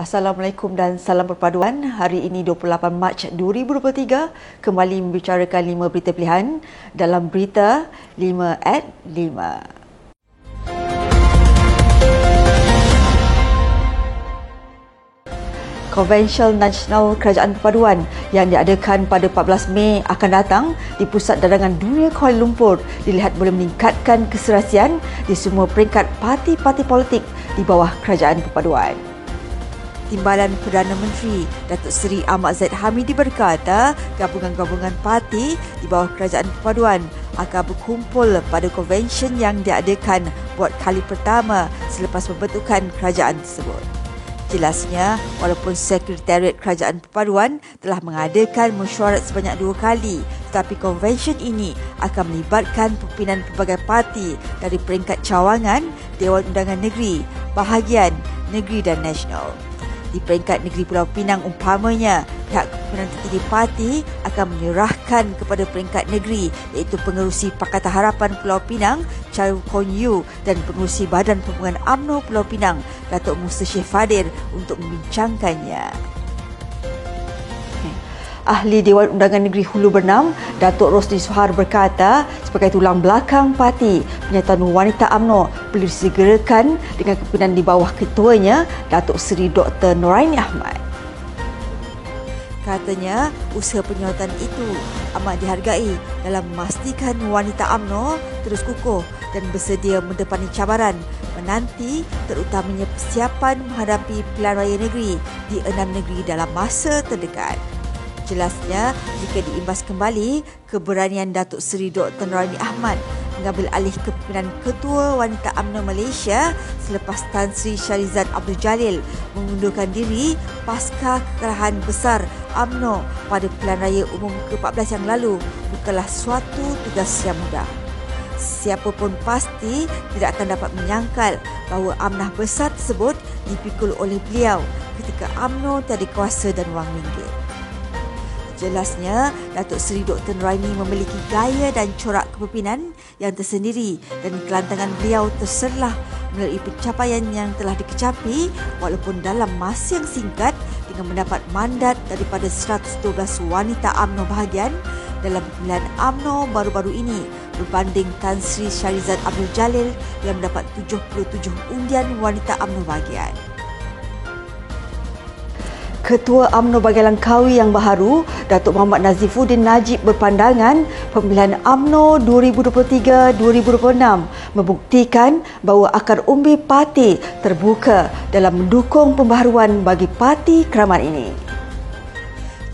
Assalamualaikum dan salam perpaduan. Hari ini 28 Mac 2023 kembali membicarakan lima berita pilihan dalam berita 5 at 5. Konvensyen Nasional Kerajaan Perpaduan yang diadakan pada 14 Mei akan datang di Pusat Dagangan Dunia Kuala Lumpur dilihat boleh meningkatkan keserasian di semua peringkat parti-parti politik di bawah Kerajaan Perpaduan. Timbalan Perdana Menteri Datuk Seri Ahmad Zaid Hamidi berkata gabungan-gabungan parti di bawah Kerajaan Perpaduan akan berkumpul pada konvensyen yang diadakan buat kali pertama selepas pembentukan kerajaan tersebut. Jelasnya, walaupun Sekretariat Kerajaan Perpaduan telah mengadakan mesyuarat sebanyak dua kali, tetapi konvensyen ini akan melibatkan pimpinan pelbagai parti dari peringkat cawangan, Dewan Undangan Negeri, Bahagian, Negeri dan Nasional di peringkat negeri Pulau Pinang umpamanya pihak kepimpinan tertinggi parti akan menyerahkan kepada peringkat negeri iaitu pengerusi Pakatan Harapan Pulau Pinang Chai Kon Yu dan pengerusi Badan Pembangunan AMNO Pulau Pinang Datuk Musa Syed Fadir untuk membincangkannya. Ahli Dewan Undangan Negeri Hulu Bernam, Datuk Rosli Suhar berkata, sebagai tulang belakang parti, penyataan wanita AMNO perlu disegerakan dengan kepimpinan di bawah ketuanya, Datuk Seri Dr. Noraini Ahmad. Katanya, usaha penyawatan itu amat dihargai dalam memastikan wanita AMNO terus kukuh dan bersedia mendepani cabaran menanti terutamanya persiapan menghadapi pilihan raya negeri di enam negeri dalam masa terdekat. Jelasnya, jika diimbas kembali, keberanian Datuk Seri Dr. Nurani Ahmad mengambil alih kepimpinan Ketua Wanita UMNO Malaysia selepas Tan Sri Syarizan Abdul Jalil mengundurkan diri pasca kekalahan besar UMNO pada pilihan raya umum ke-14 yang lalu bukanlah suatu tugas yang mudah. Siapapun pasti tidak akan dapat menyangkal bahawa amnah besar tersebut dipikul oleh beliau ketika UMNO tiada kuasa dan wang ringgit. Jelasnya, Datuk Seri Dr. Nuraini memiliki gaya dan corak kepimpinan yang tersendiri dan kelantangan beliau terserlah melalui pencapaian yang telah dikecapi walaupun dalam masa yang singkat dengan mendapat mandat daripada 112 wanita AMNO bahagian dalam pemilihan AMNO baru-baru ini berbanding Tan Sri Syarizad Abdul Jalil yang mendapat 77 undian wanita AMNO bahagian. Ketua UMNO Bagian Langkawi yang baharu, Datuk Muhammad Nazifuddin Najib berpandangan pemilihan UMNO 2023-2026 membuktikan bahawa akar umbi parti terbuka dalam mendukung pembaharuan bagi parti keramat ini.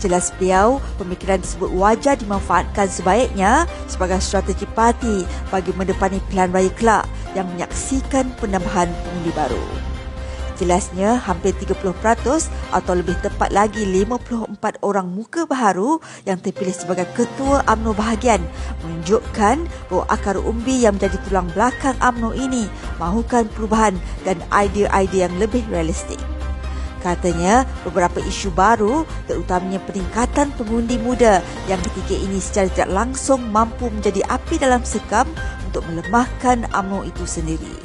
Jelas beliau, pemikiran tersebut wajar dimanfaatkan sebaiknya sebagai strategi parti bagi mendepani pilihan raya kelak yang menyaksikan penambahan pengundi baru. Jelasnya hampir 30% atau lebih tepat lagi 54 orang muka baharu yang terpilih sebagai ketua AMNO bahagian menunjukkan bahawa akar umbi yang menjadi tulang belakang AMNO ini mahukan perubahan dan idea-idea yang lebih realistik. Katanya beberapa isu baru terutamanya peningkatan pengundi muda yang ketiga ini secara tidak langsung mampu menjadi api dalam sekam untuk melemahkan AMNO itu sendiri.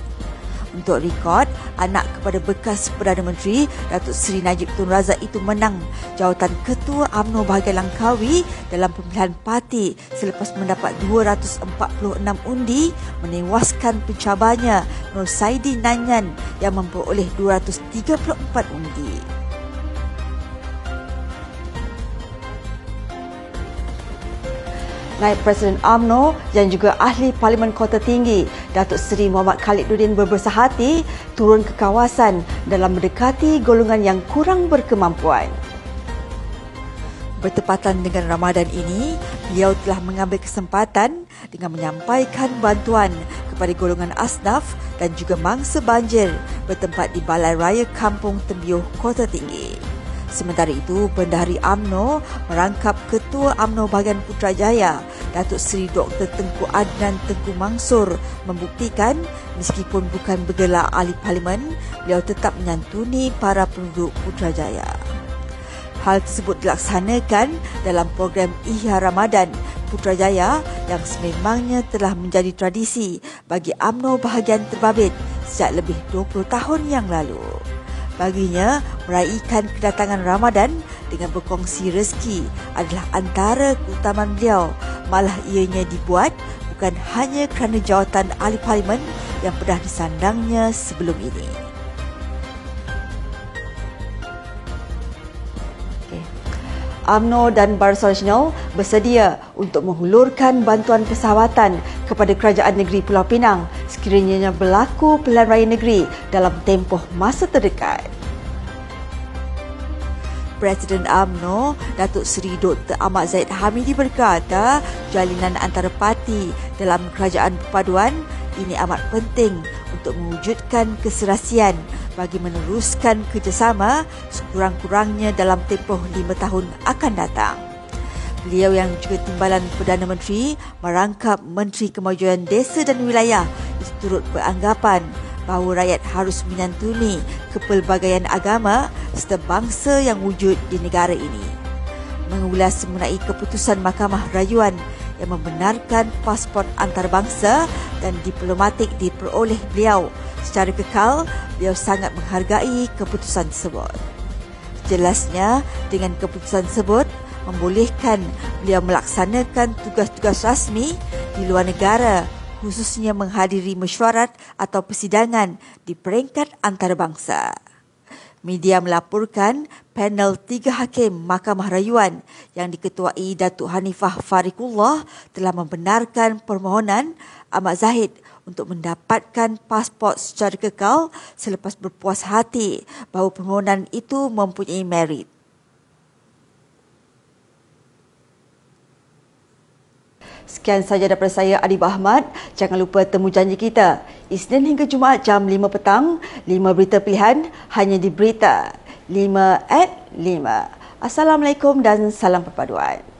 Untuk rekod, anak kepada bekas Perdana Menteri Datuk Seri Najib Tun Razak itu menang jawatan Ketua UMNO Bahagian Langkawi dalam pemilihan parti selepas mendapat 246 undi menewaskan pencabarnya Nur Saidi Nanyan yang memperoleh 234 undi. Naib Presiden AMNO yang juga ahli Parlimen Kota Tinggi Datuk Seri Muhammad Khalid Nurdin berbesar hati turun ke kawasan dalam mendekati golongan yang kurang berkemampuan. Bertepatan dengan Ramadan ini, beliau telah mengambil kesempatan dengan menyampaikan bantuan kepada golongan asnaf dan juga mangsa banjir bertempat di Balai Raya Kampung Tembiuh Kota Tinggi. Sementara itu, Bendahari AMNO merangkap Ketua AMNO Bahagian Putrajaya, Datuk Seri Dr. Tengku Adnan Tengku Mangsur membuktikan meskipun bukan bergelar ahli parlimen, beliau tetap menyantuni para penduduk Putrajaya. Hal tersebut dilaksanakan dalam program Ihya Ramadan Putrajaya yang sememangnya telah menjadi tradisi bagi AMNO bahagian terbabit sejak lebih 20 tahun yang lalu. Baginya, meraihkan kedatangan Ramadan dengan berkongsi rezeki adalah antara keutamaan beliau. Malah ianya dibuat bukan hanya kerana jawatan ahli parlimen yang pernah disandangnya sebelum ini. UMNO dan Barisan Nasional bersedia untuk menghulurkan bantuan pesawatan kepada Kerajaan Negeri Pulau Pinang sekiranya berlaku pilihan raya negeri dalam tempoh masa terdekat. Presiden AMNO, Datuk Seri Dr. Ahmad Zaid Hamidi berkata, jalinan antara parti dalam kerajaan perpaduan ini amat penting untuk mewujudkan keserasian bagi meneruskan kerjasama sekurang-kurangnya dalam tempoh lima tahun akan datang. Beliau yang juga timbalan Perdana Menteri merangkap Menteri Kemajuan Desa dan Wilayah turut beranggapan bahawa rakyat harus menyantuni kepelbagaian agama serta bangsa yang wujud di negara ini. Mengulas mengenai keputusan Mahkamah Rayuan yang membenarkan pasport antarabangsa dan diplomatik diperoleh beliau secara kekal, beliau sangat menghargai keputusan tersebut. Jelasnya, dengan keputusan tersebut, membolehkan beliau melaksanakan tugas-tugas rasmi di luar negara khususnya menghadiri mesyuarat atau persidangan di peringkat antarabangsa. Media melaporkan panel tiga hakim Mahkamah Rayuan yang diketuai Datuk Hanifah Farikullah telah membenarkan permohonan Ahmad Zahid untuk mendapatkan pasport secara kekal selepas berpuas hati bahawa permohonan itu mempunyai merit. Sekian saja daripada saya Adib Ahmad. Jangan lupa temu janji kita. Isnin hingga Jumaat jam 5 petang. 5 berita pilihan hanya di Berita 5 at 5. Assalamualaikum dan salam perpaduan.